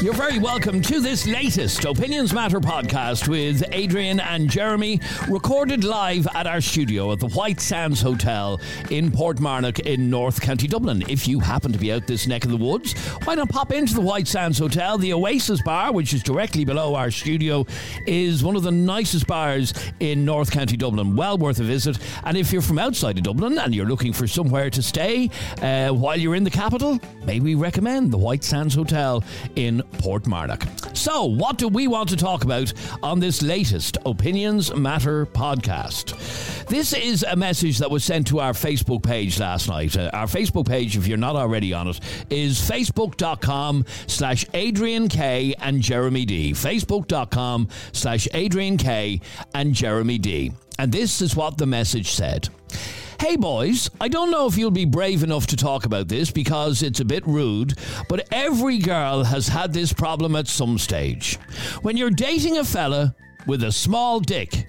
You're very welcome to this latest Opinions Matter podcast with Adrian and Jeremy, recorded live at our studio at the White Sands Hotel in Portmarnock in North County Dublin. If you happen to be out this neck of the woods, why not pop into the White Sands Hotel? The Oasis Bar, which is directly below our studio, is one of the nicest bars in North County Dublin. Well worth a visit. And if you're from outside of Dublin and you're looking for somewhere to stay uh, while you're in the capital, may we recommend the White Sands Hotel in Portmarnock. So, what do we want to talk about on this latest Opinions Matter podcast? This is a message that was sent to our Facebook page last night. Uh, our Facebook page, if you're not already on it, is facebook.com slash Adrian K and Jeremy D. Facebook.com slash Adrian K and Jeremy D. And this is what the message said. Hey boys, I don't know if you'll be brave enough to talk about this because it's a bit rude, but every girl has had this problem at some stage. When you're dating a fella with a small dick,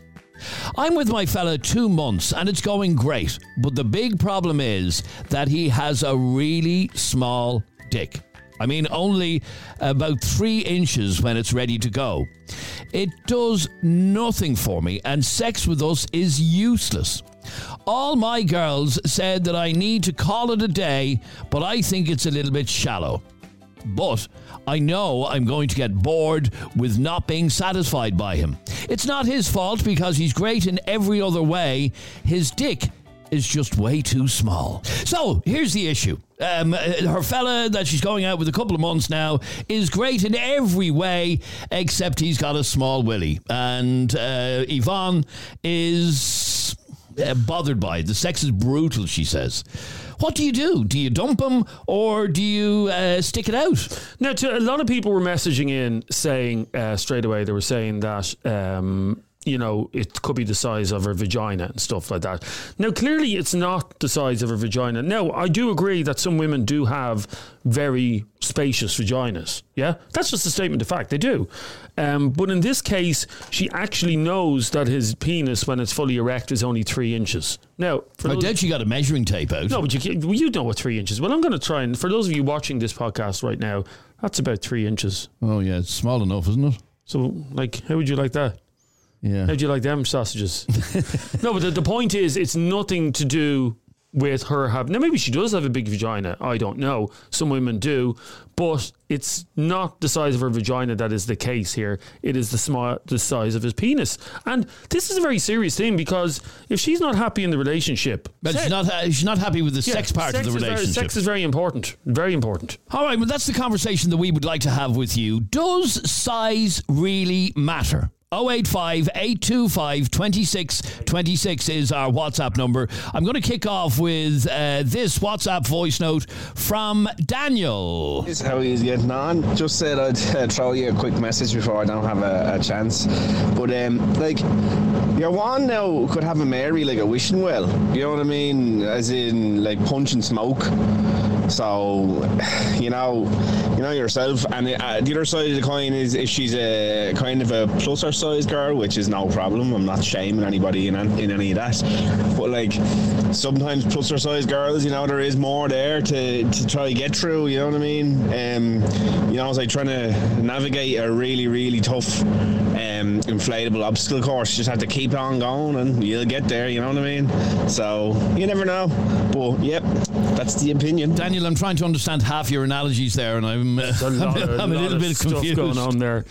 I'm with my fella two months and it's going great, but the big problem is that he has a really small dick. I mean, only about three inches when it's ready to go. It does nothing for me, and sex with us is useless. All my girls said that I need to call it a day, but I think it's a little bit shallow. But I know I'm going to get bored with not being satisfied by him. It's not his fault because he's great in every other way. His dick is just way too small. So here's the issue. Um, her fella that she's going out with a couple of months now is great in every way except he's got a small willy. And uh, Yvonne is uh, bothered by. The sex is brutal, she says. What do you do? Do you dump them or do you uh, stick it out? Now, to, a lot of people were messaging in saying uh, straight away, they were saying that. Um, you know, it could be the size of her vagina and stuff like that. Now, clearly, it's not the size of her vagina. Now, I do agree that some women do have very spacious vaginas. Yeah, that's just a statement of fact. They do. Um, but in this case, she actually knows that his penis, when it's fully erect, is only three inches. Now, I doubt she got a measuring tape out. No, but you, well, you know what three inches. Well, I'm going to try and for those of you watching this podcast right now, that's about three inches. Oh yeah, it's small enough, isn't it? So, like, how would you like that? Yeah. How do you like them sausages? no, but the, the point is, it's nothing to do with her having. Now, maybe she does have a big vagina. I don't know. Some women do, but it's not the size of her vagina that is the case here. It is the small, the size of his penis, and this is a very serious thing because if she's not happy in the relationship, But se- she's not she's not happy with the yeah, sex part sex of the is very- relationship. sex is very important. Very important. All right, well, that's the conversation that we would like to have with you. Does size really matter? 085 825 2626 is our WhatsApp number. I'm going to kick off with uh, this WhatsApp voice note from Daniel. This is how he's getting on. Just said I'd uh, throw you a quick message before I don't have a, a chance. But um, like, your one now could have a Mary like a wishing well. You know what I mean? As in like punch and smoke. So, you know, you know yourself. And uh, the other side of the coin is if she's a kind of a pluser size girl, which is no problem. I'm not shaming anybody in, in any of that. But like, sometimes pluser size girls, you know, there is more there to, to try to get through. You know what I mean? Um, you know, it's like trying to navigate a really, really tough um, inflatable obstacle course. Just have to keep on going, and you'll get there. You know what I mean? So you never know. But yep, that's the opinion. Daniel, I'm trying to understand half your analogies there, and I'm, uh, A lot of- I'm a little bit confused. going on there.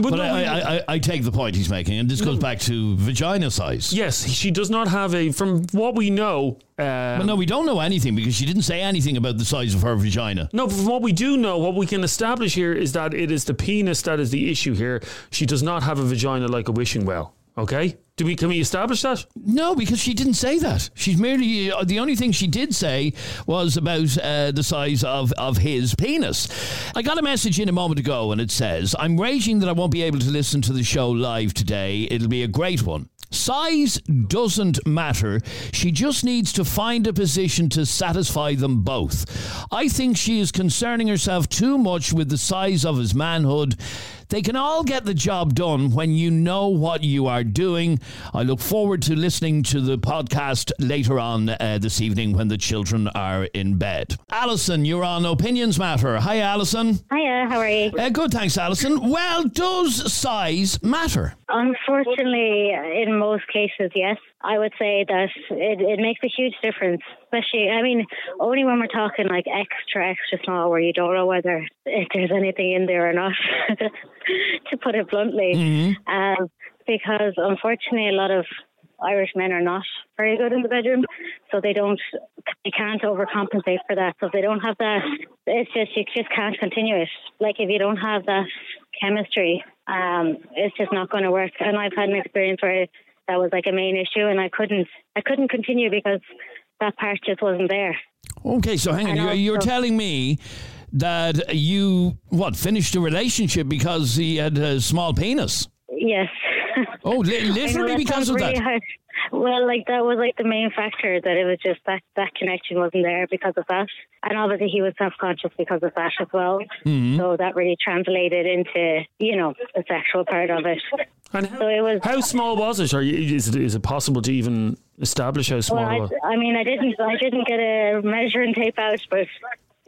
But, no, I, I, I, I take the point he's making, and this goes back to vagina size. Yes, she does not have a. From what we know, um, Well, no, we don't know anything because she didn't say anything about the size of her vagina. No, from what we do know, what we can establish here is that it is the penis that is the issue here. She does not have a vagina like a wishing well. Okay, do we can we establish that? No, because she didn't say that. She's merely uh, the only thing she did say was about uh, the size of, of his penis. I got a message in a moment ago, and it says, "I'm raging that I won't be able to listen to the show live today. It'll be a great one." Size doesn't matter. She just needs to find a position to satisfy them both. I think she is concerning herself too much with the size of his manhood. They can all get the job done when you know what you are doing. I look forward to listening to the podcast later on uh, this evening when the children are in bed. Alison, you're on Opinions Matter. Hi, Alison. Hiya, how are you? Uh, good, thanks, Alison. Well, does size matter? Unfortunately, in most cases, yes. I would say that it, it makes a huge difference, especially, I mean, only when we're talking like extra, extra small, where you don't know whether if there's anything in there or not, to put it bluntly. Mm-hmm. Um, because unfortunately, a lot of Irish men are not very good in the bedroom, so they don't, they can't overcompensate for that. So if they don't have that, it's just you just can't continue it. Like if you don't have that chemistry, um, it's just not going to work. And I've had an experience where that was like a main issue, and I couldn't, I couldn't continue because that part just wasn't there. Okay, so hang on. You're, you're telling me that you, what, finished a relationship because he had a small penis? Yes. Oh, li- literally because of really that? hard. Well, like that was like the main factor that it was just that that connection wasn't there because of that, and obviously he was self conscious because of that as well. Mm-hmm. So that really translated into you know the sexual part of it. And how, So it was. how small was it? Or you- is it is it possible to even establish how small Well, it I, was? I mean, I didn't I didn't get a measuring tape out, but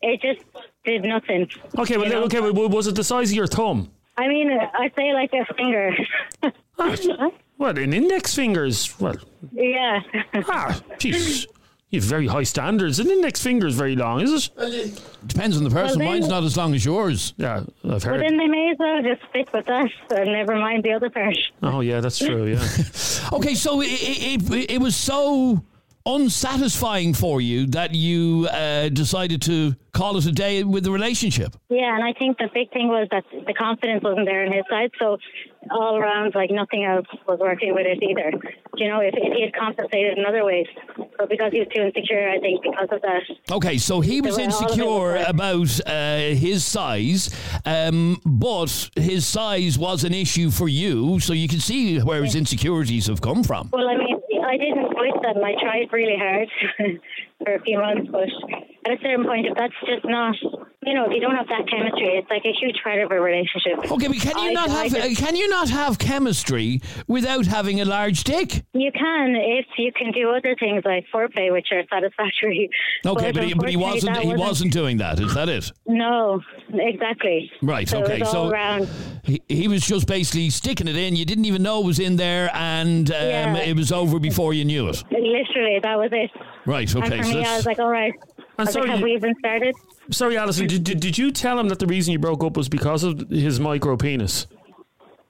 it just did nothing. Okay, well, know? okay, well, was it the size of your thumb? I mean, I'd say like a finger. What an index fingers. Well, yeah. ah, jeez. You have very high standards. An index finger is very long, is it? Depends on the person. Well, then- Mine's not as long as yours. Yeah, I've heard. But heard. then they may as well just stick with that and never mind the other part. Oh, yeah, that's true. Yeah. Okay, so it, it, it, it was so unsatisfying for you that you uh, decided to call it a day with the relationship. Yeah, and I think the big thing was that the confidence wasn't there on his side. So all around, like nothing else was working with it either. You know, if, if he had compensated in other ways, but because he was too insecure, I think because of that. Okay, so he was way all of it insecure was about uh, his size, um, but his size was an issue for you, so you can see where his insecurities have come from. Well, I mean, I didn't quit them. I tried really hard for a few months, but at a certain point, if that's just not, you know, if you don't have that chemistry, it's like a huge part of a relationship. Okay, but can you I- not I have just- uh, can you not have chemistry without having a large dick? You can if you can do other things like foreplay, which are satisfactory. Okay, but he, but he wasn't he wasn't doing that. Is that it? No, exactly. Right. So okay. It was all so around. he, he was just basically sticking it in. You didn't even know it was in there, and um, Yeah. it was over before you knew it. Literally, that was it. Right. Okay. and for so me, I was like, all right. I was sorry, like, have you- we even started? Sorry, Alison, did, did, did you tell him that the reason you broke up was because of his micro penis?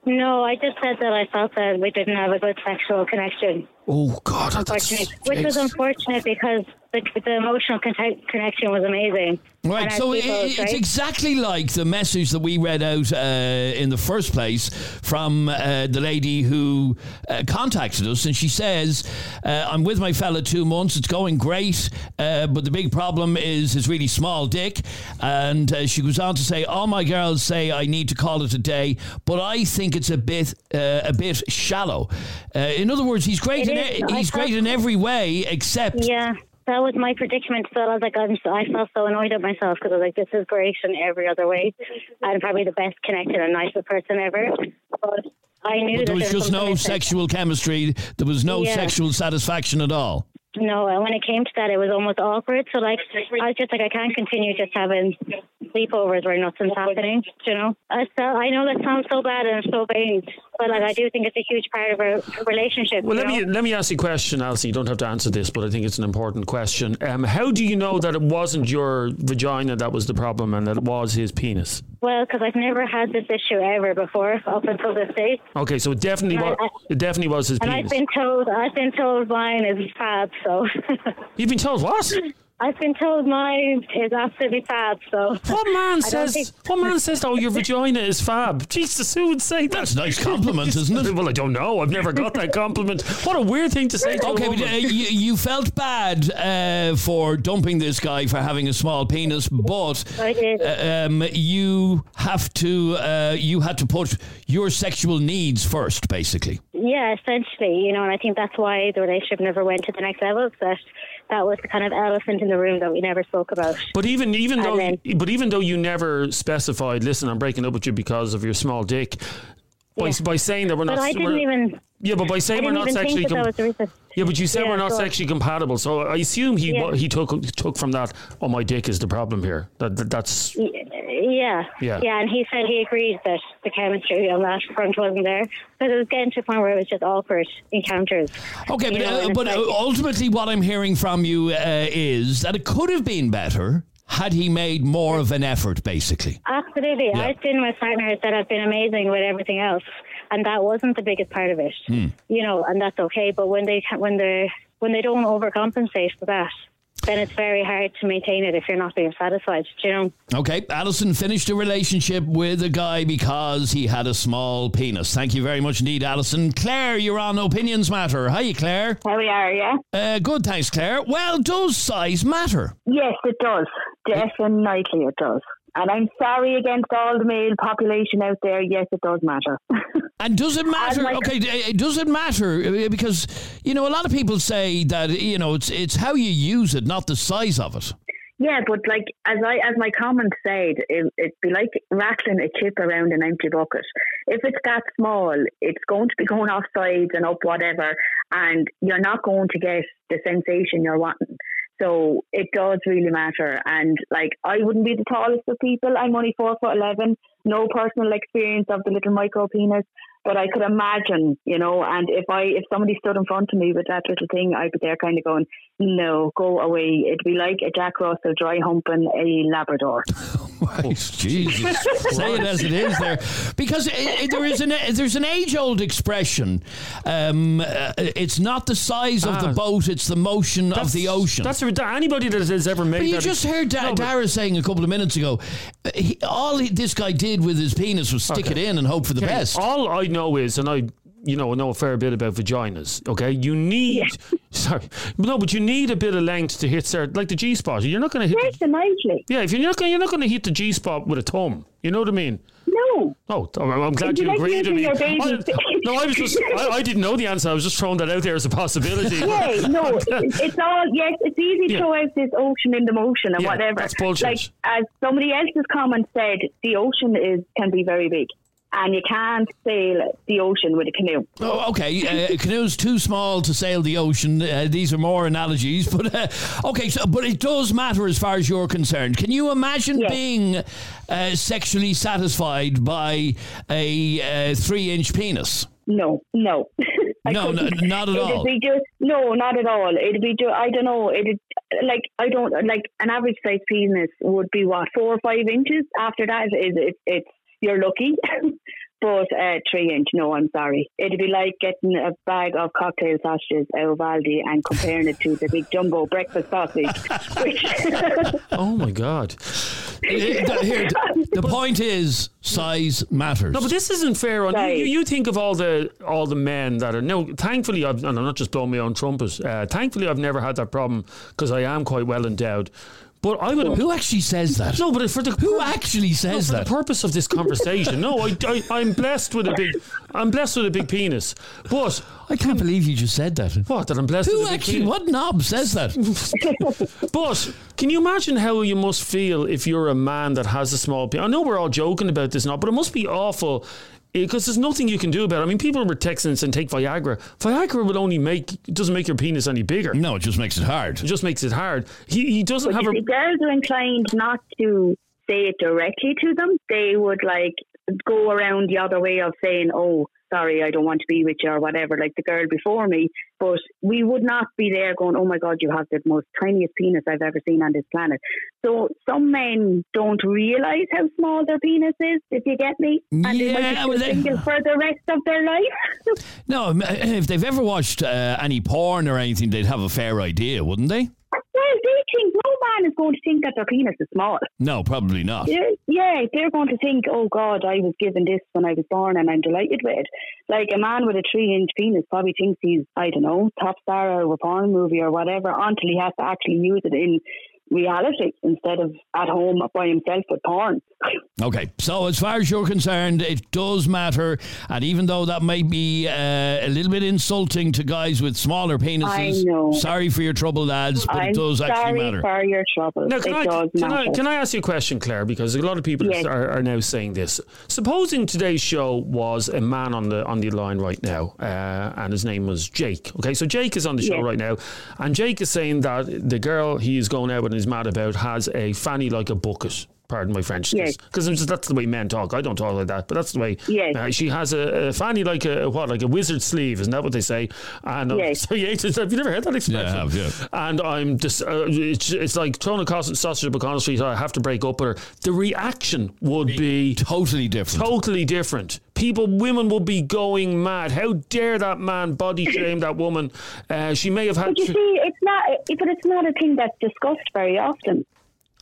No, I just said that I felt that we didn't have a good sexual connection. Oh, God. Which was unfortunate because the, the emotional con- connection was amazing. Right, so it, it's right? exactly like the message that we read out uh, in the first place from uh, the lady who uh, contacted us, and she says, uh, "I'm with my fella two months. It's going great, uh, but the big problem is his really small dick." And uh, she goes on to say, "All my girls say I need to call it a day, but I think it's a bit uh, a bit shallow. Uh, in other words, he's great. In e- he's thought- great in every way except." Yeah, that was my predicament. So I was like, I'm, I felt so annoyed at myself because I was like, this is great in every other way. I'm probably the best connected and nicest person ever. But I knew But there was just no sexual chemistry. There was no Yeah. sexual satisfaction at all. No, and when it came to that, it was almost awkward. So like, I was just like, I can't continue just having sleepovers where nothing's happening. You know, I, so, I know that sounds so bad and so vain, but like, I do think it's a huge part of a relationship. Well, let me let me ask you a question, Alison. You don't have to answer this, but I think it's an important question. Um, how do you know that it wasn't your vagina that was the problem and that it was his penis? Well, because I've never had this issue ever before up until this date. Okay, so it definitely was. It definitely was his And penis. I've been told, I've been told mine is fab. So You've been told what? I've been told mine is absolutely fab. So What man says? think- What man says? Oh, your vagina is fab. Jesus, who would say that? That's a nice compliment, isn't it? Well, I don't know. I've never got that compliment. What a weird thing to say. To Okay, a but uh, you, you felt bad uh, for dumping this guy for having a small penis, but uh, um, you have to uh, you had to put your sexual needs first, basically. yeah, essentially, you know, and I think that's why the relationship never went to the next level. Is that that was the kind of elephant in the room that we never spoke about. But even even And though then- but even though you never specified, listen, I'm breaking up with you because of your small dick. By, Yeah. by saying that we're But not, I didn't even. yeah, but by saying we're not sexually, com- that was the reason. yeah, but you said Yeah, we're not go on. sexually compatible. So I assume he Yeah. he took took from that. Oh, my dick is the problem here. That, that that's Yeah. Yeah. Yeah, and he said he agreed that the chemistry on that front wasn't there because it was getting to a point where it was just awkward encounters. Okay, but, know, uh, but like- uh, ultimately, what I'm hearing from you uh, is that it could have been better had he made more of an effort, basically. Absolutely. Yeah. I've been with partners that have been amazing with everything else, and that wasn't the biggest part of it. Hmm. You know, and that's okay. But when they when they when they don't overcompensate for that, then it's very hard to maintain it if you're not being satisfied. do You know. Okay, Alison finished a relationship with a guy because he had a small penis. Thank you very much indeed, Alison. Claire, you're on Opinions Matter. Hi, Claire. How we are, yeah? Uh, good, thanks, Claire. Well, does size matter? Yes, it does. Definitely it does. And I'm sorry against all the male population out there. Yes, it does matter. And does it matter? like- okay, uh, does it matter? Uh, Because you know, a lot of people say that you know it's it's how you use it, not the size of it. yeah, but like as I as my comment said, it, it'd be like rattling a chip around an empty bucket. If it's that small, it's going to be going off sides and up whatever, and you're not going to get the sensation you're wanting. So it does really matter. And like I wouldn't be the tallest of people. I'm only four foot eleven. No personal experience of the little micro penis, but I could imagine, you know. And if I if somebody stood in front of me with that little thing, I'd be there kind of going, "No, go away." It'd be like a Jack Russell dry humping a Labrador. Right, Jesus, say it as it is there, because it, it- there is an there's an age old expression. Um, uh, it's not the size of the Ah. boat; it's the motion of the ocean. That's anybody that has ever made. But you that just heard da- No, but- Dara saying a couple of minutes ago, uh, he, all he, this guy did with his penis was stick it in and hope for the Okay, best. All I know is, and I, you know, know a fair bit about vaginas. Okay, you need, sorry, no, but you need a bit of length to hit certain, like the G spot. You're not going to hit. The, yeah, if you're not, gonna, you're not going to hit the G spot with a thumb. You know what I mean? No. Oh, I'm glad you you like agreed with me. I- no, I was just, I, I didn't know the answer. I was just throwing that out there as a possibility. Yeah, no, it's all yes. It's easy to Yeah. throw out this ocean in the motion and Yeah, whatever. that's bullshit. Like as somebody else's comment said, the ocean is can be very big, and you can't sail the ocean with a canoe. Oh, okay. Uh, a canoe's too small to sail the ocean. Uh, these are more analogies, but uh, okay. So, but it does matter as far as you're concerned. Can you imagine Yes. being uh, sexually satisfied by a uh, three-inch penis? No, no. No, no, couldn't. at It'd all. Be just, no, not at all. It'd be just, I don't know. It'd like I don't like an average size penis would be what four or five inches. After that is it, it's you're lucky. But uh, three inch, no, I'm sorry. It'd be like getting a bag of cocktail sausages out of Aldi and comparing it to the big jumbo breakfast sausage. Which, Oh my god. Uh, the, here, the, the point is, size matters. No, but this isn't fair. On you, you, you think of all the all the men that are no. Thankfully, I've, and I'm not just blowing my own trumpet. Uh, thankfully, I've never had that problem because I am quite well endowed. But I would. Who actually says that? No, but for the Who actually no, says for that? the purpose of this conversation, no, I, I, I'm blessed with a big, I'm blessed with a big penis. But I can't believe you just said that. what? That I'm blessed Who with a big actually? penis. What knob says that? But can you imagine how you must feel if you're a man that has a small penis? I know we're all joking about this now, but it must be awful because there's nothing you can do about it. I mean, people were texting and saying, take Viagra. Viagra will only make, it doesn't make your penis any bigger. No, it just makes it hard. It just makes it hard. He, he doesn't have you a. see, girls are inclined not to say it directly to them. They would like go around the other way of saying, "Oh, sorry, I don't want to be with you," or whatever, like the girl before me. But we would not be there going, "Oh my God, you have the most tiniest penis I've ever seen on this planet." So some men don't realize how small their penis is. If you get me, and they might Yeah, be well, single for the rest of their life. No, if they've ever watched uh, any porn or anything, they'd have a fair idea, wouldn't they? They think no man is going to think that their penis is small. No, probably not. Yeah, yeah, they're going to think, oh God, I was given this when I was born and I'm delighted with it. Like a man with a three inch penis probably thinks he's, I don't know, top star or a porn movie or whatever until he has to actually use it in reality instead of at home by himself with porn. Okay, so as far as you're concerned, it does matter, and even though that might be uh, a little bit insulting to guys with smaller penises, I know. sorry for your trouble, lads, but I'm it does actually sorry matter. for your trouble. Now, can, it I, does can, I, can I ask you a question, Claire? Because a lot of people Yes. are, are now saying this. Supposing today's show was a man on the on the line right now, uh, and his name was Jake. Okay, so Jake is on the show Yes. right now, and Jake is saying that the girl he is going out with and is mad about has a fanny like a bucket. Pardon my French, Yes. because that's the way men talk. I don't talk like that, but that's the way. Yes. Uh, she has a, a fanny like a what, like a wizard sleeve, isn't that what they say? And uh, Yes. so yeah, it's- have you never heard that expression? Yeah, I have, yeah. and I'm just uh, it's, it's like throwing a cos- sausage up O'Connell Street. I have to break up with her. The reaction would be Totally different. totally different. People, women would be going mad. How dare that man body shame that woman? Uh, she may have had. But you to- see, it's not. But it's not a thing that's discussed very often.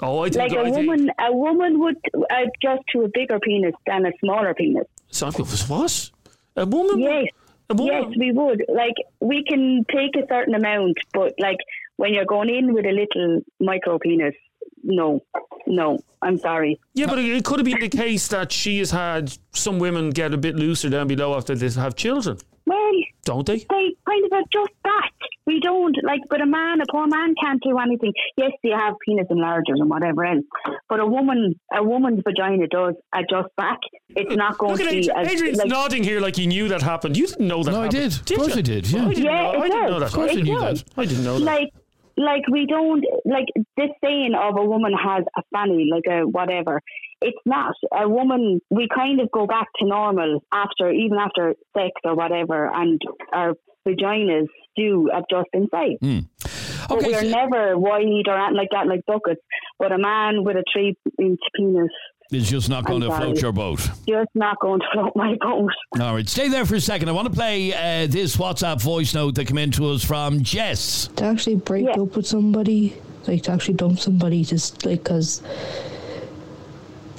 Oh, I think. Like a think- woman, a woman would uh, adjust to a bigger penis than a smaller penis. So, what? A woman? Yes, A woman? yes, we would. Like we can take a certain amount, but like when you're going in with a little micro penis, no, no. I'm sorry. Yeah, but it, it could have been the case that she has had some women get a bit looser down below after they have children, Well, don't they? they kind of adjust back. We don't like, but a man, a poor man can't do anything. Yes, they have penis enlargers and whatever else, but a woman, a woman's vagina does adjust back. It's not going Look to be Adrian. as Adrian's like, nodding here like he knew that happened. You didn't know that No, I happened. did. Of course you? I did, yeah. I didn't, Yeah, know, it I didn't does. know that. Of course I it didn't does. that. I didn't know that. like like we don't like this saying of a woman has a fanny like a whatever it's not a woman we kind of go back to normal after even after sex or whatever and our vaginas do adjust inside but Okay, we're so- never wide or anything like that like buckets but a man with a three inch penis It's just not going I'm to float your boat. just not going to float my boat All right, stay there for a second. I want to play uh, this WhatsApp voice note that came in to us from Jess. to actually break Yeah. up with somebody, like to actually dump somebody, just like because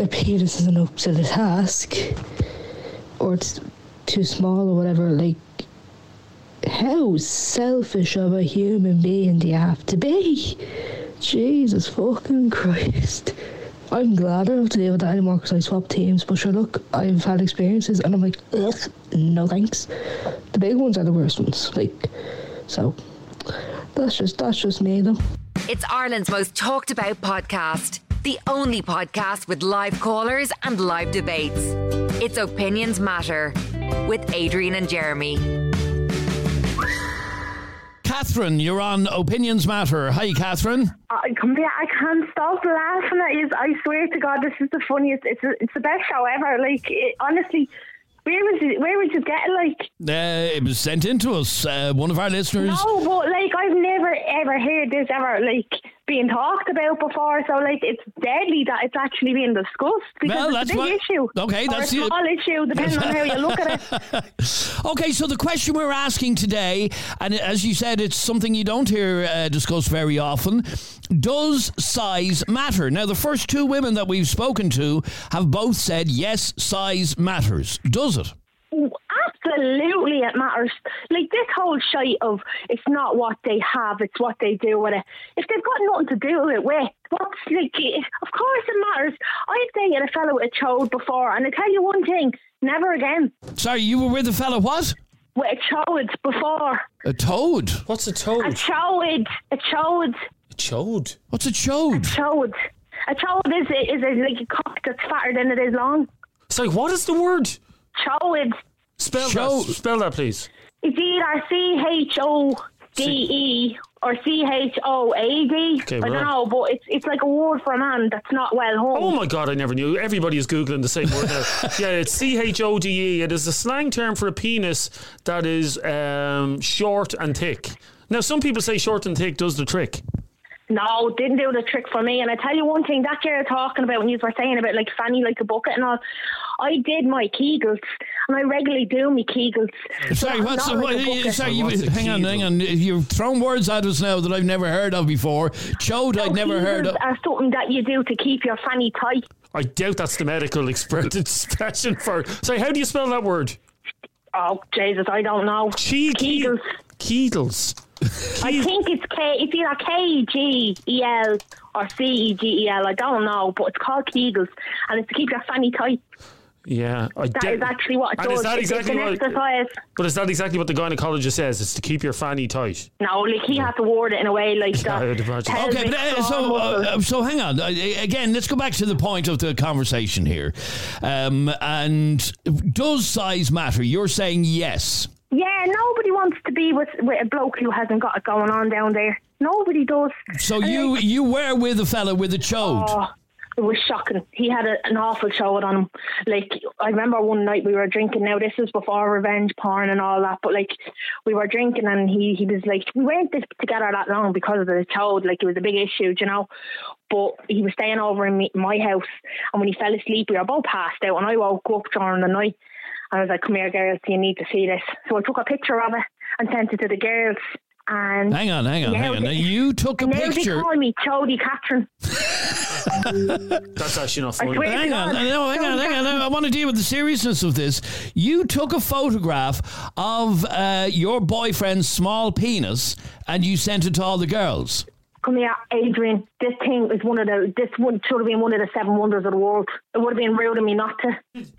their penis isn't up to the task, or it's too small or whatever. Like, how selfish of a human being do you have to be? Jesus fucking Christ. I'm glad I don't have to deal with that anymore because I swapped teams. But sure, look, I've had experiences and I'm like, no thanks. The big ones are the worst ones. Like, so that's just that's just me though. It's Ireland's most talked about podcast. The only podcast with live callers and live debates. It's Opinions Matter with Adrian and Jeremy. Catherine, you're on Opinions Matter. Hi, Catherine. I come here. I can't stop laughing at you. I swear to God, this is the funniest. It's it's the best show ever. Like it, honestly, where was it? Where would you get it? Like Uh, it was sent in to us. Uh, one of our listeners. no, but like I've never ever heard this ever like being talked about before. So like it's deadly that it's actually being discussed because Well, it's a big what- issue. okay, that's a the- small issue depending on how you look at it. Okay, so the question we're asking today, and as you said, it's something you don't hear uh, discussed very often. Does size matter? Now, the first two women that we've spoken to have both said yes, size matters. Does it? Absolutely, it matters. Like this whole shite of it's not what they have, it's what they do with it. If they've got nothing to do with it, with what's like? Of course it matters. I've dated a fellow with a chode before, and I tell you one thing: never again Sorry, you were with a fellow what? with a chode before. A toad. What's a toad? A toad? chode, a chode, A chode. What's a chode? A chode. A chode is a, is a, like a cock that's fatter than it is long. Sorry, what is the word? Chode. Spell Chode. that. Spell that, please. It's either C H O D E or C H O A D. Okay, I don't know, but it's it's like a word for a man that's not well hung. Oh my god, I never knew. Everybody is googling the same word now. yeah, it's C H O D E. It is a slang term for a penis that is um, short and thick. Now, some people say short and thick does the trick. No, didn't do the trick for me. And I tell you one thing, that girl talking about when you were saying about like fanny like a bucket and all, I did my Kegels and I regularly do my Kegels. Sorry, I'm what's not the, like a what, bucket. Eh, sorry, you, What's hang on, Kegel? hang on. You've thrown words at us now that I've never heard of before. Chode, I'd never Kegels heard of. are something that you do to keep your fanny tight. I doubt that's the medical expert expression for. Sorry, how do you spell that word? Oh Jesus, I don't know. Che- Kegels. Kegels. I think it's K. It's either K G E L or C E G E L. I don't know, but it's called Kegels, and it's to keep your fanny tight. Yeah, I That de- is actually what it and does. Is that exactly it's an what? exercise. But is that exactly what the gynecologist says? It's to keep your fanny tight. No, like he had to word it in a way like Yeah, that. I'd Okay, but uh, so uh, so hang on. Uh, again, let's go back to the point of the conversation here. Um, and does size matter? You're saying yes. Yeah, nobody wants to be with, with a bloke who hasn't got it going on down there. Nobody does. So And you like, you were with a fella with a chode. oh, it was shocking. He had a, an awful chode on him. Like I remember one night we were drinking. Now this was before revenge porn and all that, but like we were drinking and he he was like we weren't together that long because of the chode. Like it was a big issue, you know. But he was staying over in me, my house, and when he fell asleep, we were both passed out, and I woke up during the night. And I was like, "Come here, girls, you need to see this." So I took a picture of it and sent it to the girls. And Hang on, hang on, hang on. Now, you took a and now they picture. call me Chody Catherine. That's actually not funny. Hang on, no, hang on, hang on. I want to deal with the seriousness of this. You took a photograph of uh, your boyfriend's small penis and you sent it to all the girls. Come here, Adrian. This thing is one of the. This one should have been one of the seven wonders of the world. It would have been rude of me not to.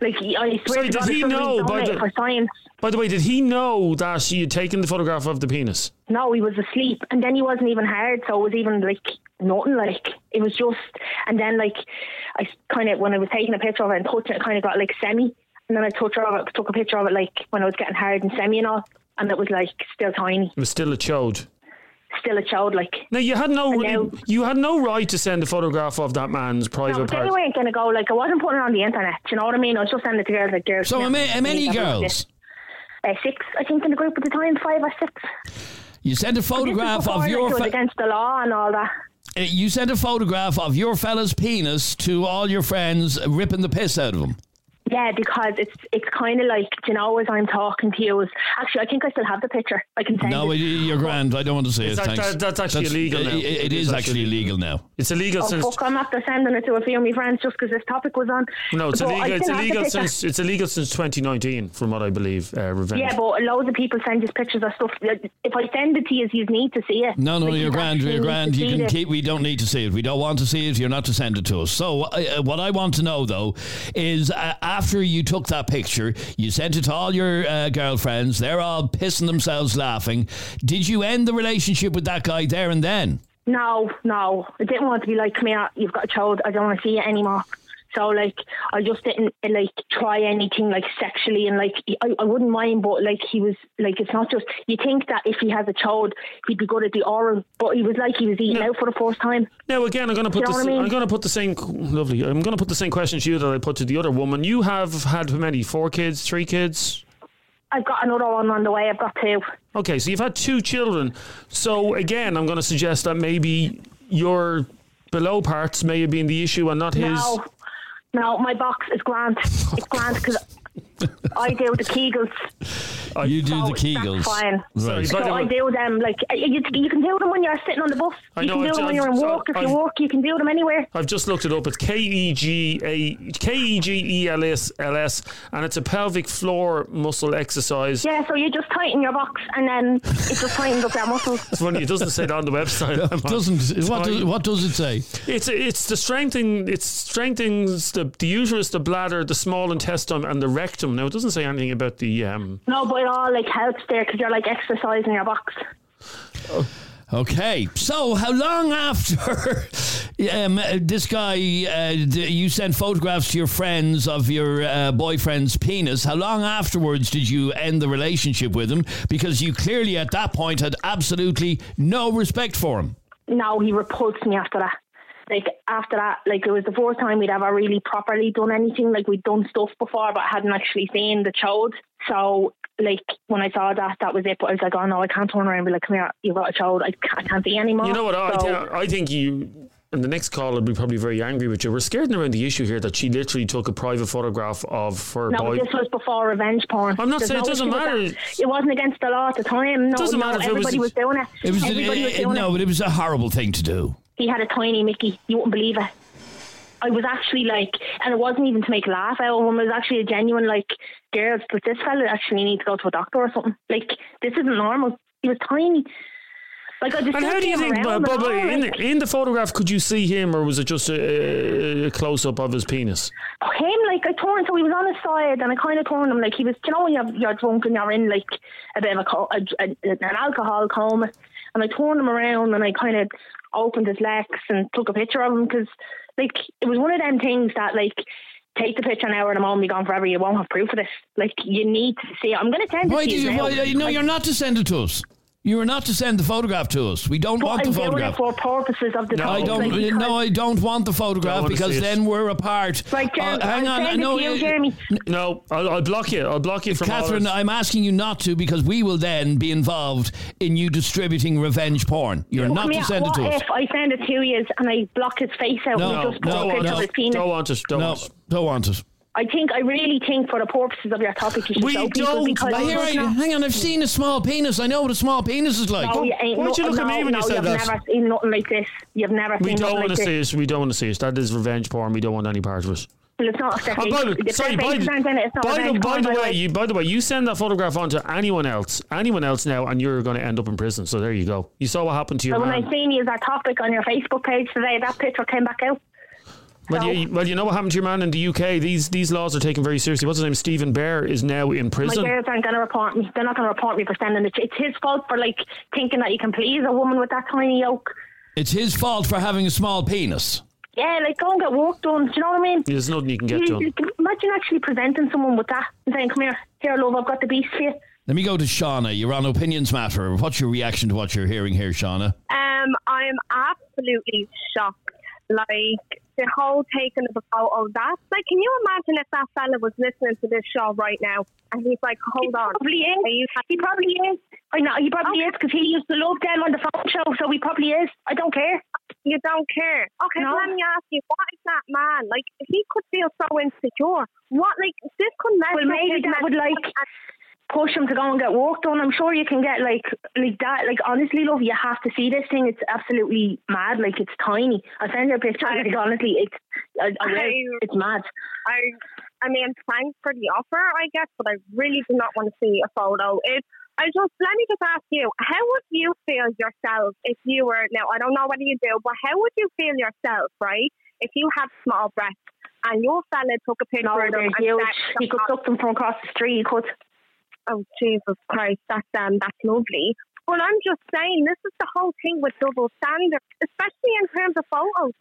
Like I swear Sorry, to did he know by the- for science. By the way, did he know that you had taken the photograph of the penis? No, he was asleep, and then he wasn't even hard, so it was even like nothing. Like it was just, and then like I kind of when I was taking a picture of it and touching it, it kind of got like semi, and then I touched of it, took a picture of it like when I was getting hard and semi and all, and it was like still tiny, It was still a chode. Still a chode like. Now you had no now- you had no right to send a photograph of that man's No, private but they part. weren't going to go like I wasn't putting it on the internet. You know what I mean? I was just sending it to girls like girls. So, yeah, how many, how many need to have a look at girls? Uh, six, I think, in the group at the time, five or six. You sent a photograph before, of like, your it was against the law and all that. uh, you sent a photograph of your fella's penis to all your friends, ripping the piss out of him. Yeah, because it's it's kind of like you know as I'm talking to you. Is, actually, I think I still have the picture. I can send No, it. you're grand. I don't want to see it. Is that- thanks. that- that's actually illegal now. It, it is actually illegal now. It's illegal Oh since fuck! I'm after sending it to a few of my friends just because this topic was on. no, it's But illegal. It's still have the illegal since it's illegal since 2019, from what I believe. Uh, revenge. Yeah, but loads of people send us pictures of stuff. If I send it to you, you need to see it. No, no, Like, you're you grand. You're grand. You can this. keep. We don't need to see it. We don't want to see it. You're not to send it to us. So, uh, what I want to know though is uh, after you took that picture, you sent it to all your uh, girlfriends. They're all pissing themselves laughing. Did you end the relationship with that guy there and then? No, no. I didn't want to be like, come here, you've got a chode, I don't want to see it anymore. So, like, I just didn't, like, try anything, like, sexually. And, like, I, I wouldn't mind, but, like, he was, like, it's not just, you think that if he has a chode, he'd be good at the oral, but he was like he was eating out for the first time. Now again, I'm going to put Do you know what I mean? I'm going to put the same. Lovely. I'm going to put the same question to you that I put to the other woman. You have had how many? Four kids? Three kids? I've got another one on the way, I've got two. Okay, so you've had two children. So again, I'm going to suggest that maybe your below parts may have been the issue and not his. No, no, my box is grand. It's grand because I do the Kegels. you do so the that's Kegels. fine. Right. Sorry, So I way- do them like you, you can do them when you're sitting on the bus. I You know, can do I've them when you're in so work. If I've- you work, you can do them anywhere. I've just looked it up. It's K E G A K E G E L S L S, and it's a pelvic floor muscle exercise. Yeah, so you just tighten your box and then it just tightens up your muscles. It's funny, it doesn't say that on the website. It doesn't what does, what does it say? It's it's the strengthening. It strengthens the the uterus, the bladder, the small intestine, and the rectum. Now it doesn't say anything about the. Um, No, but it all like helps there because you're like exercising your box. Okay, so how long after um, uh, this guy, uh, you sent photographs to your friends of your uh, boyfriend's penis? How long afterwards did you end the relationship with him? Because you clearly at that point had absolutely no respect for him. No, he repulsed me after that. Like after that, like it was the first time we'd ever really properly done anything. Like we'd done stuff before, but hadn't actually seen the chode. So like when I saw that, that was it. But I was like, oh no, I can't turn around and be like, come here, you've got a chode. I can't, I can't see anymore. you know what? I, So- thi- I think you. And the next call will be probably very angry with you. We're skirting around the issue here that she literally took a private photograph of her No, boy. this was before revenge porn. I'm not There's saying it doesn't matter. that. It wasn't against the law at the time. No, Doesn't no, matter if it was- everybody was, doing it. It was everybody was uh, doing no, it. but it was a horrible thing to do. He had a tiny Mickey. You wouldn't believe it. I was actually like, and it wasn't even to make a laugh out of him. It was actually a genuine like, girls, but this fella actually needs to go to a doctor or something. Like, this isn't normal. He was tiny. Like I just And how do you think, around but, but in, like. in the photograph, could you see him, or was it just a, a close up of his penis? him, like I turned, so he was on his side, and I kind of turned him, like he was, you know, when you're, you're drunk and you're in like a bit of a, a, a an alcohol coma, and I turned him around and I kind of opened his legs and took a picture of him because, like, it was one of them things that like. Take the picture now, and I'm only gone forever. You won't have proof of this. Like you need to see. it. I'm going to send it to you. you? Why, uh, no, Like, you're not to send it to us. You are not to send the photograph to us. We don't but want the I'm doing photograph. it for purposes of the. No, I don't. like, because- no, I don't want the photograph because see it. then we're apart. Right, Jeremy, Uh, hang I'll on. no, to you, uh, Jeremy. No, I'll, I'll block you. I'll block you from Catherine. I'm asking you not to because we will then be involved in you distributing revenge porn. You're not Come to here, send it to us. if I send it to you and I block his face out No, and just put no, a picture no. his penis? Don't want it. Don't No, want it. don't want it. I think I really think for the purposes of your topic you should We show people don't- because I hear, I, hang on, I've seen a small penis. I know what a small penis is like. no, you Why'd you no, look at me when you no, said you've that? never seen nothing like this. You've never We seen don't nothing want like to this. see it. We don't want to see it. That is revenge porn. We don't want any part of it. Well, it's not a step Oh, by the, the sorry, by, faces aren't in it. It's not by, the, by the by way, you, by the way, you send that photograph on to anyone else, anyone else now, and you're going to end up in prison. So there you go. You saw what happened to your But when. I seen you as our topic on your Facebook page today, that picture came back out. Well, you, well, you know what happened to your man in the UK. These these laws are taken very seriously. What's his name? Stephen Bear is now in prison. My prison. parents aren't going to report me. They're not going to report me for sending it. It's his fault for like thinking that you can please a woman with that tiny yoke. It's his fault for having a small penis. Yeah, like go and get work done. Do you know what I mean? There's nothing you can get You- done. Imagine actually presenting someone with that and saying, "Come here, here, love, I've got the beast for you." Let me go to Shauna. You're on Opinions Matter. What's your reaction to what you're hearing here, Shauna? Um, I'm absolutely shocked. Like the whole taking of the photo. Oh, that like, can you imagine if that fella was listening to this show right now and he's like, "Hold on, Probably is. are you?" He probably is. I know he probably is because he used to love them on the phone show, so he probably is. I don't care. You don't care. Okay, No. let me ask you, what is that man like? He could feel so insecure. What like this could mess Well, maybe that would like push him to go and get work done. I'm sure you can get like like that. Like honestly, love, you have to see this thing. It's absolutely mad. Like it's tiny. I'll send you a picture. I- Like, honestly, it's I, I it's mad. I, I mean, thanks for the offer, I guess, but I really do not want to see a photo. It, I just let me just ask you, how would you feel yourself if you were now? I don't know what you do, but how would you feel yourself, right? If you had small breasts and your fella took a picture No, of them and huge. He could suck them from across the street. He could. Oh Jesus Christ, that's um, that's lovely. But I'm just saying, this is the whole thing with double standards, especially in terms of photos.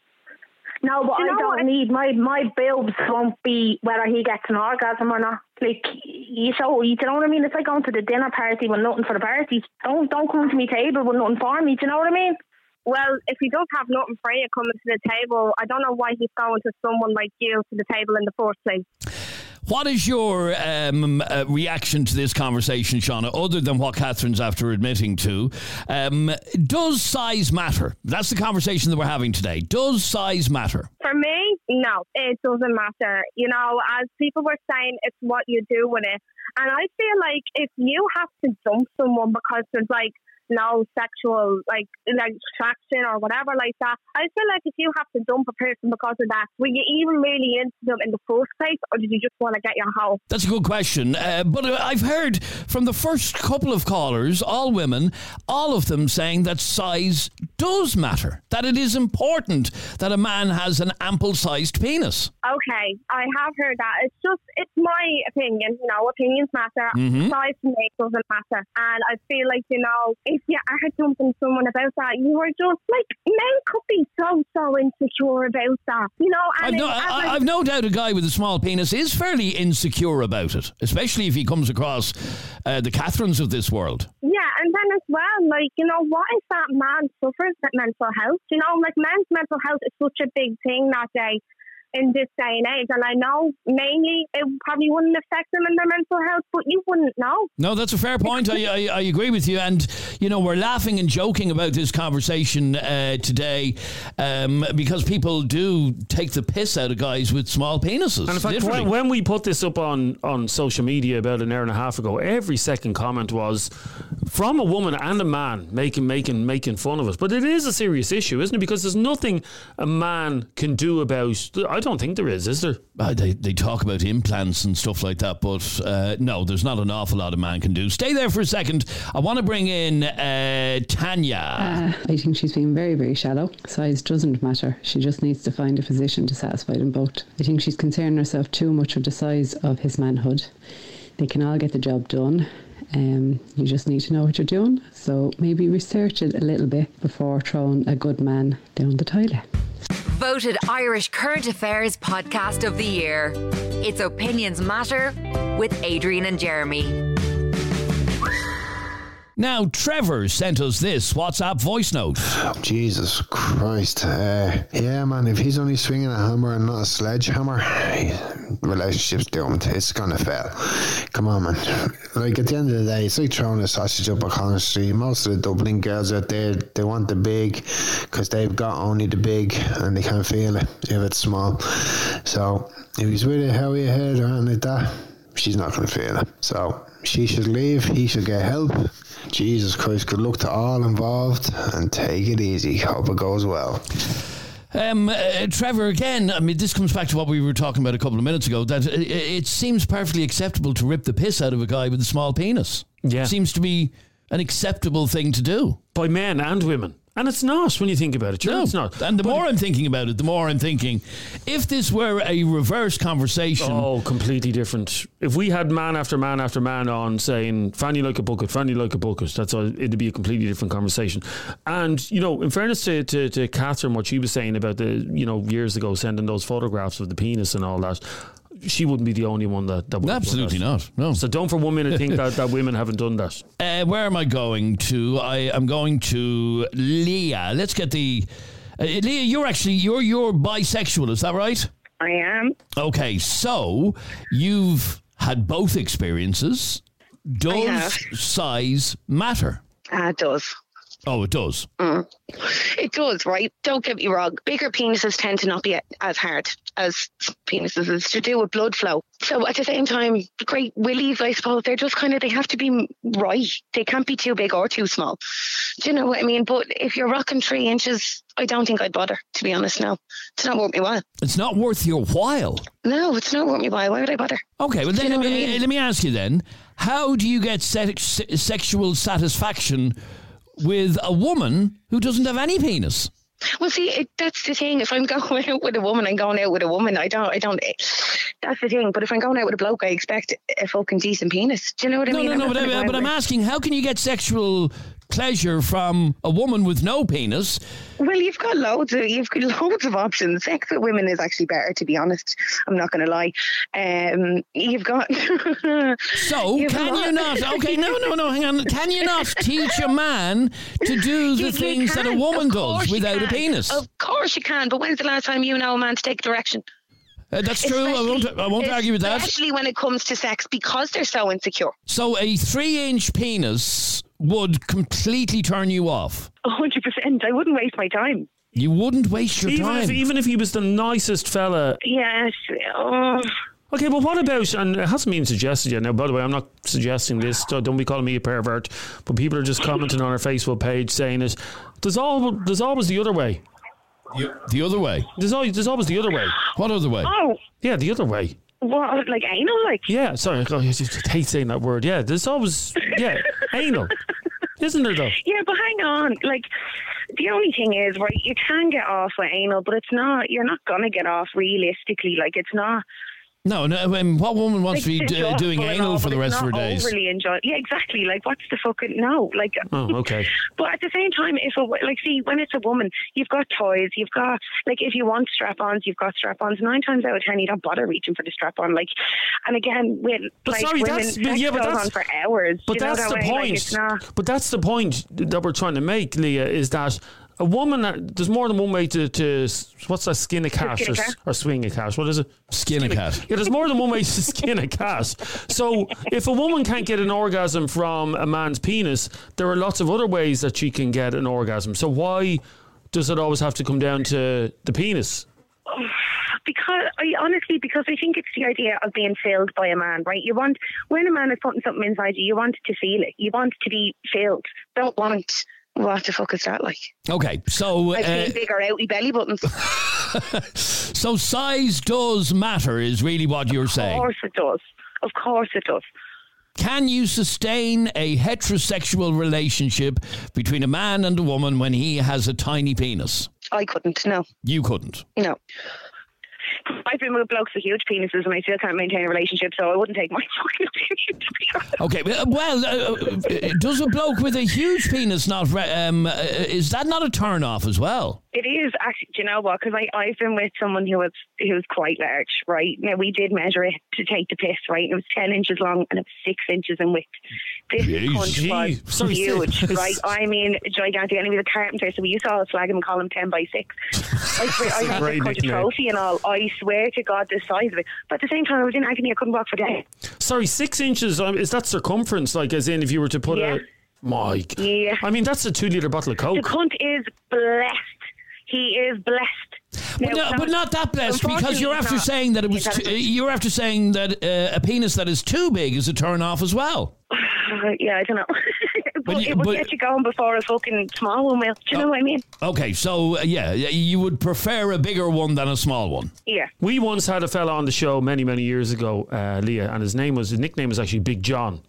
No, but Do I don't need my my boobs won't be whether he gets an orgasm or not. Like you so you know what I mean? It's like going to the dinner party with nothing for the party. Don't don't come to me table with nothing for me. Do you know what I mean? Well, if he does have nothing for you coming to the table, I don't know why he's going to someone like you to the table in the first place. What is your um, uh, reaction to this conversation, Shauna, other than what Catherine's after admitting to? Um, does size matter? That's the conversation that we're having today. Does size matter? For me, no, it doesn't matter. You know, as people were saying, it's what you do with it. And I feel like if you have to dump someone because there's like no sexual like like attraction or whatever like that, I feel like if you have to dump a person because of that, were you even really into them in the first place, or did you just want to get your hoe? That's a good question. Uh, but uh, I've heard from the first couple of callers, all women, all of them saying that size does matter, that it is important that a man has an ample sized penis. Okay, I have heard that. It's just, it's my opinion. You know, opinions matter. Mhm. Size to me doesn't matter. And I feel like, you know, if you are dumping someone about that, you are just like, men could be so, so insecure about that. You know, and I've no, it- I, I- I've no doubt a guy with a small penis is fairly insecure about it, especially if he comes across uh, the Catherines of this world. Yeah, and then as well, like, you know, what if that man suffers with mental health? You know, like, men's mental health is such a big thing that day in this day and age. And I know mainly it probably wouldn't affect them in their mental health, but you wouldn't know. No, that's a fair point. I, I, I agree with you. And, you know, we're laughing and joking about this conversation uh, today um, because people do take the piss out of guys with small penises. And in fact, literally. when, when we put this up on, on social media about an hour and a half ago, every second comment was from a woman and a man making making making fun of us. But it is a serious issue, isn't it? Because there's nothing a man can do about. I don't think there is. Is there? Uh, they, they talk about implants and stuff like that, but uh, no, there's not an awful lot a man can do. Stay there for a second. I want to bring in uh, Tanya. Uh, I think she's being very, very shallow. Size doesn't matter. She just needs to find a physician to satisfy them both. I think she's concerning herself too much with the size of his manhood. They can all get the job done. Um, you just need to know what you're doing. So maybe research it a little bit before throwing a good man down the toilet. Voted Irish Current Affairs Podcast of the Year. It's Opinions Matter with Adrian and Jeremy. Now, Trevor sent us this WhatsApp voice note. Jesus Christ. Uh, yeah, man, if he's only swinging a hammer and not a sledgehammer, relationship's doomed. It's gonna fail. Come on, man. Like, at the end of the day, it's like throwing a sausage up a corner street. Most of the Dublin girls out there, they want the big because they've got only the big and they can't feel it if it's small. So, if he's with it, how he head around like that, she's not gonna feel it. So, she should leave, he should get help. Jesus Christ, good luck to all involved and take it easy. Hope it goes well. Um, uh, Trevor, again, I mean, this comes back to what we were talking about a couple of minutes ago that it, it seems perfectly acceptable to rip the piss out of a guy with a small penis. Yeah. Seems to be an acceptable thing to do. By men and women. And it's not when you think about it. Sure, No, it's not. And the But more I'm thinking about it, the more I'm thinking, if this were a reverse conversation, Oh, completely different. If we had man after man after man on saying "Fanny like a bucket, Fanny like a bucket," that's all, it'd be a completely different conversation. And you know, in fairness to, to to Catherine, what she was saying about the you know years ago sending those photographs of the penis and all that, she wouldn't be the only one that that would have done absolutely that. not. No. So don't for one minute think that, that women haven't done that. Uh, where am I going to? I am going to Leah. Let's get the uh, Leah. You're actually you're you're bisexual. Is that right? I am. Okay, so you've had both experiences. Does have. size matter? Ah, it does. Oh, it does. Mm. It does, right? Don't get me wrong. Bigger penises tend to not be as hard as penises. It's to do with blood flow. So at the same time, great willies, I suppose, they're just kind of, they have to be right. They can't be too big or too small. Do you know what I mean? But if you're rocking three inches, I don't think I'd bother, to be honest now. It's not worth me while. It's not worth your while. No, it's not worth me while. Why would I bother? Okay, well then let what I me, mean? let me ask you then: How do you get sex, sexual satisfaction with a woman who doesn't have any penis? Well, see, it, that's the thing. If I'm going out with a woman, I'm going out with a woman. I don't, I don't. That's the thing. But if I'm going out with a bloke, I expect a fucking decent penis. Do you know what I No, mean? no, I'm no. But, I, but I'm asking: How can you get sexual pleasure from a woman with no penis? Well, you've got loads of you've got loads of options. Sex with women is actually better, to be honest. I'm not going to lie. Um, you've got So You've can got- you not? Okay, no, no, no. Hang on. Can you not teach a man to do the You- you things that a woman does you without a penis? Of course you can. But when's the last time you know a man to take direction? Uh, that's true. I won't. I won't argue with that. Especially when it comes to sex, because they're so insecure. So a three-inch penis would completely turn you off. hundred percent. I wouldn't waste my time. You wouldn't waste your even time. if even if he was the nicest fella. Yes. Oh. Okay, but what about, and it hasn't been suggested yet. Now, by the way, I'm not suggesting this. so Don't be calling me a pervert. But people are just commenting on our Facebook page saying it. There's, all, there's always the other way. the other way. There's always, there's always the other way. What other way? Oh. Yeah, the other way. What, like anal? Like Yeah, sorry. I just hate saying that word. Yeah, there's always, yeah, anal. Isn't there, though? Yeah, but hang on. Like, the only thing is, right, you can get off with anal, but it's not, you're not going to get off realistically. Like, it's not. No, no. I mean, what woman wants to be d- doing anal for the rest of her days? Overly enjoy. Yeah, exactly. Like, what's the fucking no? Like, Oh, okay. but at the same time, if a, like, see, when it's a woman, you've got toys, you've got like, if you want strap-ons, you've got strap-ons. Nine times out of ten, you don't bother reaching for the strap-on. Like, and again, with But like sorry, women, that's- yeah, but that's- on for hours. But that's that the way? point. Like, it's not. But that's the point that we're trying to make, Leah, is that a woman, that- there's more than one way to, to what's that, skin a cat skin a or, cat? or swing a cat? What is it? Skin a cat. Yeah, there's more than one way to skin a cat. So if a woman can't get an orgasm from a man's penis, there are lots of other ways that she can get an orgasm. So why does it always have to come down to the penis? because I honestly because I think it's the idea of being filled by a man, right? You want when a man is putting something inside you, you want to feel it. You want to be filled. Don't want What the fuck is that like? Okay, so I've uh, seen bigger outy belly buttons. so size does matter, is really what you're saying. Of course it does. Of course it does. Can you sustain a heterosexual relationship between a man and a woman when he has a tiny penis? I couldn't. No, You couldn't. no. I've been with blokes with huge penises, and I still can't maintain a relationship. So I wouldn't take my fucking opinion. To be honest. Okay, well, well, uh, uh, does a bloke with a huge penis not? Um, uh, is that not a turn off as well? It is actually. Do you know what? Because I've been with someone who was who was quite large, right? Now we did measure it to take the piss, right? And it was ten inches long and it was six inches in width. This Jeez. cunt Gee, was sorry, huge, right? I mean, gigantic. And he was a carpenter, so we used to always flag him and call him ten by six. I swear, I had Great a trophy and all. I swear to God, the size of it. But at the same time, I was in agony. I couldn't walk for days. Sorry, six inches. Um, is that circumference? Like, as in, if you were to put Yeah. a. Mike. g- Yeah. I mean, that's a two liter bottle of Coke. The cunt is blessed. He is blessed. But, Now, no, but not that blessed because you're after not. saying that it was. He's T- you're after saying that uh, a penis that is too big is a turn off as well. yeah, I don't know. but, you- it would but- get you going before a fucking small one will. Do you know what I mean? Okay, so uh, yeah, you would prefer a bigger one than a small one. Yeah. We once had a fella on the show many, many years ago, uh, Leah, and his name was his nickname was actually Big John.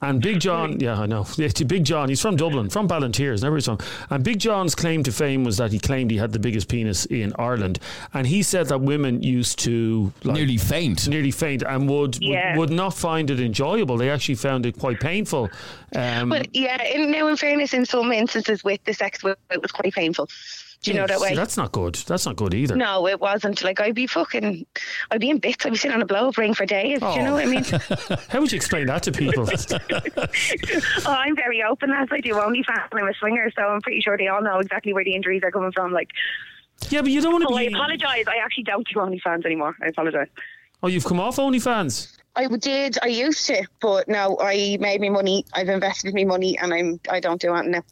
And Big John, yeah, I know. Big John, he's from Dublin, from Ballantyres, never he's from. And Big John's claim to fame was that he claimed he had the biggest penis in Ireland, and he said that women used to like, Nearly faint. nearly faint, and would, Yeah. would would not find it enjoyable. They actually found it quite painful. Um, But yeah, in, now in fairness, in some instances with the sex, it was quite painful. Do you know that see, way? That's not good. That's not good either. No, it wasn't. Like I'd be fucking, I'd be in bits. I'd be sitting on a blow up ring for days. Do you know what I mean? Oh. How would you explain that to people? oh, I'm very open as I do OnlyFans and I'm a swinger, so I'm pretty sure they all know exactly where the injuries are coming from. Like, yeah, but you don't want to oh, I apologise. I actually don't do OnlyFans anymore. I apologise. Oh, you've come off OnlyFans. I did. I used to, but now I made me money. I've invested me money, and I'm. I don't do it now.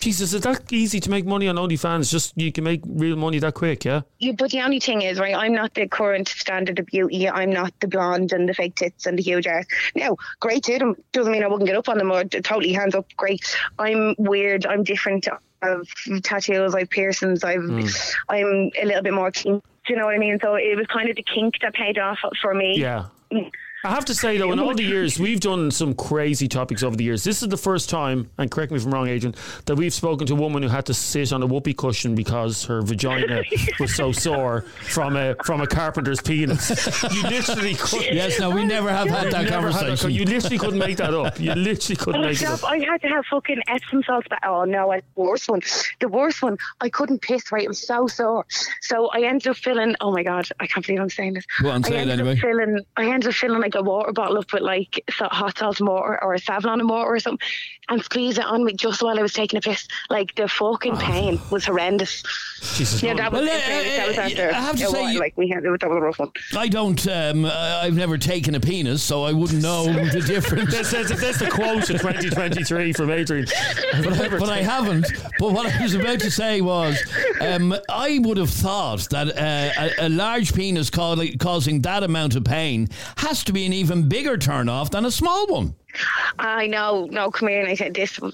Jesus, is that easy to make money on OnlyFans? Just you can make real money that quick, yeah? Yeah, but the only thing is, right, I'm not the current standard of beauty. I'm not the blonde and the fake tits and the huge ass. Now, great to them. Doesn't mean I wouldn't get up on them or totally hands up. Great. I'm weird. I'm different. I've tattoos. I've piercings. I've. Hmm. I'm a little bit more kink. Do you know what I mean? So it was kind of the kink that paid off for me. Yeah. Mm. I have to say though, in oh all the years we've done some crazy topics over the years. This is the first time, and correct me if I'm wrong, Adrian, that we've spoken to a woman who had to sit on a whoopee cushion because her vagina was so sore from a from a carpenter's penis. You literally couldn't. Yes, no, we never have had that Never had conversation. you literally couldn't make that up. You literally couldn't Oh, make it up. I had to have fucking Epsom salts back. Oh no, I, the worst one. The worst one. I couldn't piss right. It was so sore. So I ended up filling. Oh my god, I can't believe I'm saying this. Go on, say I it ended anyway. Up filling, I ended up filling like a water bottle up with like so- hot salt and water or a Savlon and water or something, and squeeze it on me just while I was taking a piss. Like the fucking pain was horrendous. Jesus. Yeah, that was, Well, uh, that was uh, after. I have to say while, like we had, that was a rough one. I don't. Um, I- I've never taken a penis, so I wouldn't know the difference. That's, that's, that's the quote of 2023 from Adrian. but, but I haven't. But what I was about to say was, um, I would have thought that uh, a, a large penis ca- causing that amount of pain has to be an even bigger turnoff than a small one. I know, no, come here. And I said, this, uh,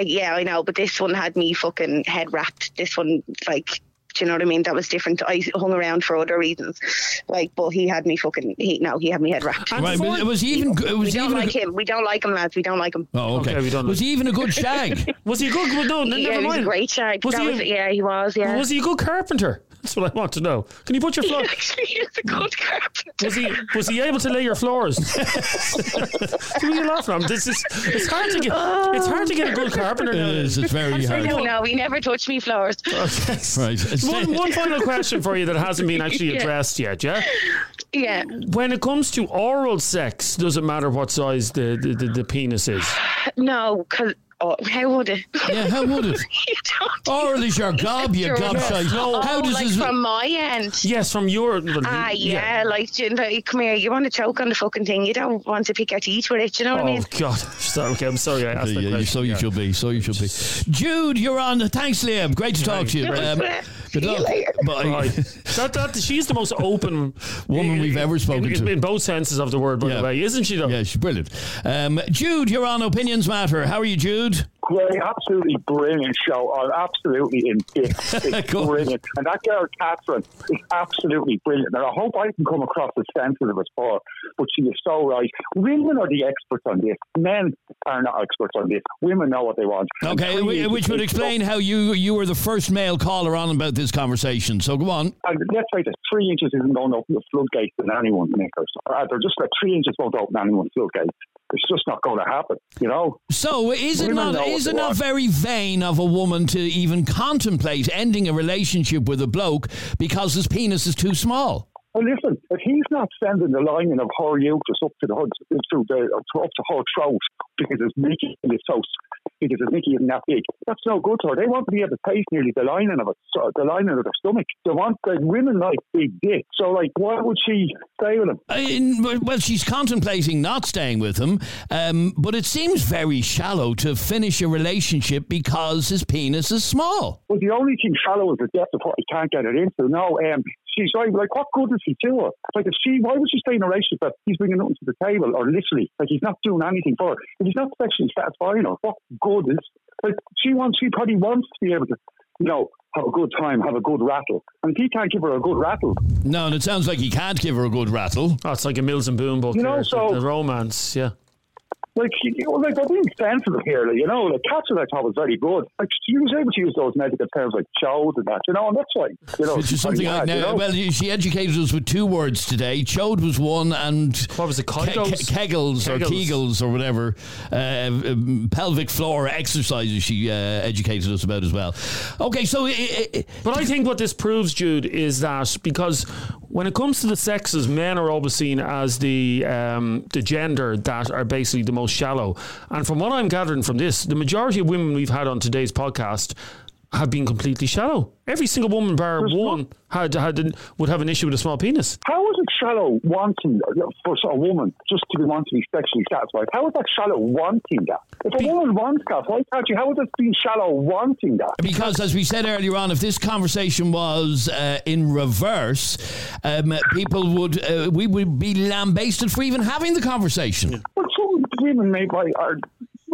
yeah, I know, but this one had me fucking head wrapped. This one, like, do you know what I mean? That was different. I hung around for other reasons, like, but he had me fucking. He no, he had me head wrapped. Right, but it was even. It we was don't even. like him. We don't like him, lads. We don't like him. Oh, okay. Okay, we don't was he even a good shag? Was he good? well, No, no, yeah, never he was a mind. great shag. Was That he a- was, yeah, he was. Yeah, Was he a good carpenter? That's what I want to know. Can you put your He floor? actually is a good carpenter. Was he was he able to lay your floors? Who are you laughing at? This is it's hard to get oh, it's hard to get a good carpenter. It nowadays. It's very I hard. don't know. He never touched me floors. Okay. Right. One, one final question for you that hasn't been actually Yeah. addressed yet, yeah? Yeah. When it comes to oral sex, does it matter what size the, the, the, the penis is? No, because oh, how would it? Yeah, how would it? you don't. Oral is your gob, you Sure. gobshite. Oh, How does like this? from my end? Yes, from your. Well, Ah, yeah, like, you know, come here, you want to choke on the fucking thing. You don't want to pick your teeth with it, you know what I mean? Oh? God! Sorry, okay, I'm sorry. I asked Yeah, that question. so you Yeah. should be. So you should be. Jude, you're on. Thanks, Liam. Great to talk to you. Um, good luck. Bye. That, that, she's the most open Woman we've ever spoken in, to. in both senses of the word, by Yeah. the way, isn't she? Though. Yeah, she's brilliant. Um, Jude, you're on Opinions Matter. How are you, Jude? Great, absolutely brilliant show. I'm absolutely in bits. It's brilliant. And that girl, Catherine, is absolutely brilliant. And I hope I can come across as sensitive as her, but she is so right. Women are the experts on this. Men are not experts on this. Women know what they want. Okay, is- which would explain how you you were the first male caller on about this conversation. So go on. And let's face it, three inches isn't going to open the floodgates in anyone's knickers. Uh, they're just like three inches won't open anyone's floodgates. It's just not going to happen, you know? So is it Women not is it not want. very vain of a woman to even contemplate ending a relationship with a bloke because his penis is too small? Well, listen, if he's not sending the lining of her uterus up to the hood, to the up to her throat because his Mickey is so because it's Mickey isn't that big, that's no good to her. They want to be able to taste nearly the lining of it, so, the lining of their stomach. They want like women like big dicks. So, like, why would she stay with him? Uh, in- well, she's contemplating not staying with him, um, but it seems very shallow to finish a relationship because his penis is small. Well, the only thing shallow is the depth of what he can't get it into. No, um, she's like, like, what good is he to her? Like, if she, why would she stay in a relationship that he's bringing nothing to the table, or literally, like, he's not doing anything for her? If he's not sexually satisfying her, what good is? Like, she wants, she probably wants to be able to, you know, have a good time, have a good rattle, and if he can't give her a good rattle, No, and it sounds like he can't give her a good rattle. Oh, it's like a Mills and Boon book. You know, there, so- the romance, yeah. Like, you know, like they're being sensitive here, like, you know, like Catherine I thought was very good. Like she was able to use those medical terms like chode and that, you know, and that's why, you know, Which is something very I now. you know? Well, she educated us with two words today. Chode was one, and what was it? Kegels, kegels or Kegels. Kegels or whatever. Uh, um, pelvic floor exercises. She uh, educated us about as well. Okay, so i- i- But I think what this proves, Jude, is that because when it comes to the sexes, men are always seen as the um, the gender that are basically the most shallow. And from what I'm gathering from this, the majority of women we've had on today's podcast have been completely shallow. Every single woman, bar one, had had would have an issue with a small penis. How is it shallow wanting for a woman just to be want to be sexually satisfied? How is that shallow wanting that? If a woman wants that, why can't you? How is it being shallow wanting that? Because, as we said earlier on, if this conversation was uh, in reverse, um, people would uh, we would be lambasted for even having the conversation. Well, some women may buy are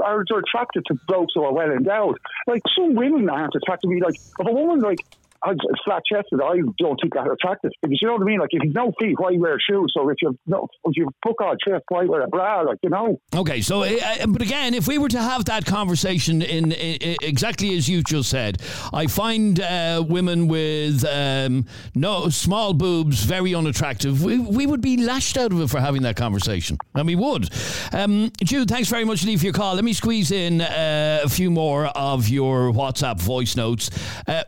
are attracted to blokes who are well endowed. Like some women aren't attracted to me. Like if a woman like has flat chested, I don't think that attractive because you know what I mean. Like if you've no feet, why wear shoes? So if you've no, if you've puck on chest, why wear a bra? Like you know. Okay, so uh, but again, if we were to have that conversation in, in exactly as you just said, I find uh, women with um, no small boobs very unattractive. We, we would be lashed out of it for having that conversation, and we would. Um, Jude, thanks very much, Lee, for your call. Let me squeeze in uh, a few more of your WhatsApp voice notes. Uh,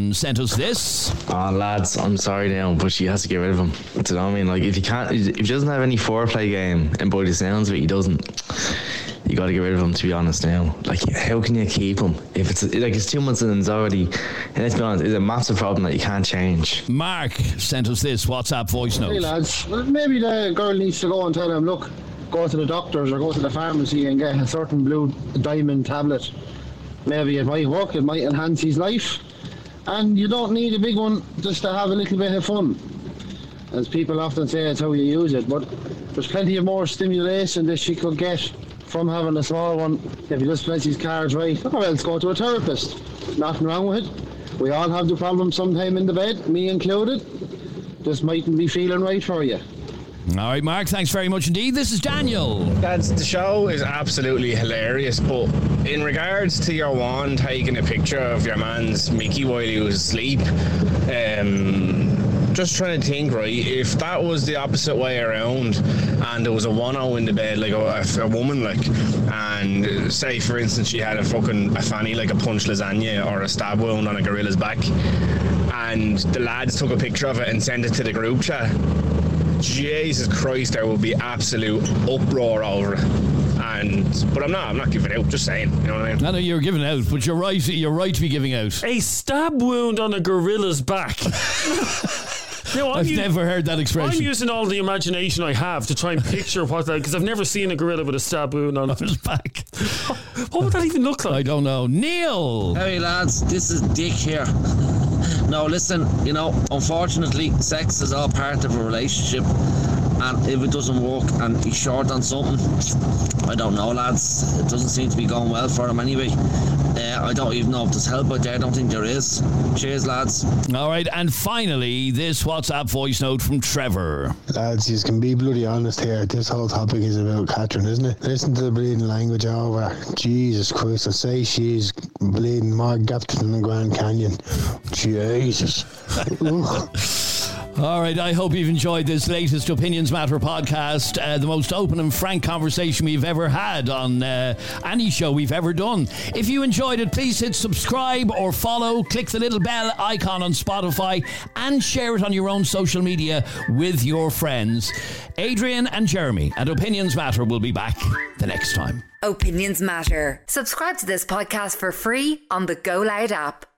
Ryan sent us this. Oh, lads, I'm sorry now, but she has to get rid of him. Do you know what I mean? Like, if he can't, if he doesn't have any foreplay game, and by the sounds of it, he doesn't. You got to get rid of him. To be honest, now, like, how can you keep him if it's like it's two months and it's already? And let's be honest, it's a massive problem that you can't change. Mark sent us this WhatsApp voice note. Hey lads, well, maybe the girl needs to go and tell him, look, go to the doctors or go to the pharmacy and get a certain blue diamond tablet. Maybe it might work, it might enhance his life. And you don't need a big one just to have a little bit of fun. As people often say, it's how you use it. But there's plenty of more stimulation that she could get from having a small one if you just plays these cards right. Or else go to a therapist. Nothing wrong with it. We all have the problem sometime in the bed, me included. Just mightn't be feeling right for you. All right, Mark, thanks very much indeed. This is Daniel. Lads, the show is absolutely hilarious, but in regards to your wand taking a picture of your man's Mickey while he was asleep, um, just trying to think, right, if that was the opposite way around and there was a 1 0 in the bed, like a, a woman, like, and say, for instance, she had a fucking a fanny like a punch lasagna or a stab wound on a gorilla's back, and the lads took a picture of it and sent it to the group chat. Jesus Christ, there will be absolute uproar over it. And but I'm not I'm not giving out, just saying. You know what I mean? I know you're giving out, but you're right. You're right to be giving out. A stab wound on a gorilla's back. No, I'm I've u- never heard that expression. I'm using all the imagination I have to try and picture what that because I've never seen a gorilla with a stab wound on his back. what would that even look like? I don't know. Neil. Hey lads, this is Dick here. No, listen, you know, unfortunately, sex is all part of a relationship. And if it doesn't work and he's short on something, I don't know, lads. It doesn't seem to be going well for him anyway. Uh, I don't even know if there's help out there. I don't think there is. Cheers, lads. All right, and finally, this WhatsApp voice note from Trevor. Lads, you can be bloody honest here. This whole topic is about Catherine, isn't it? Listen to the bleeding language over. Jesus Christ, I say she's bleeding more gapped than the Grand Canyon. Jesus. All right, I hope you've enjoyed this latest Opinions Matter podcast, uh, the most open and frank conversation we've ever had on uh, any show we've ever done. If you enjoyed it, please hit subscribe or follow, click the little bell icon on Spotify, and share it on your own social media with your friends. Adrian and Jeremy at Opinions Matter will be back the next time. Opinions matter. Subscribe to this podcast for free on the Go Loud app.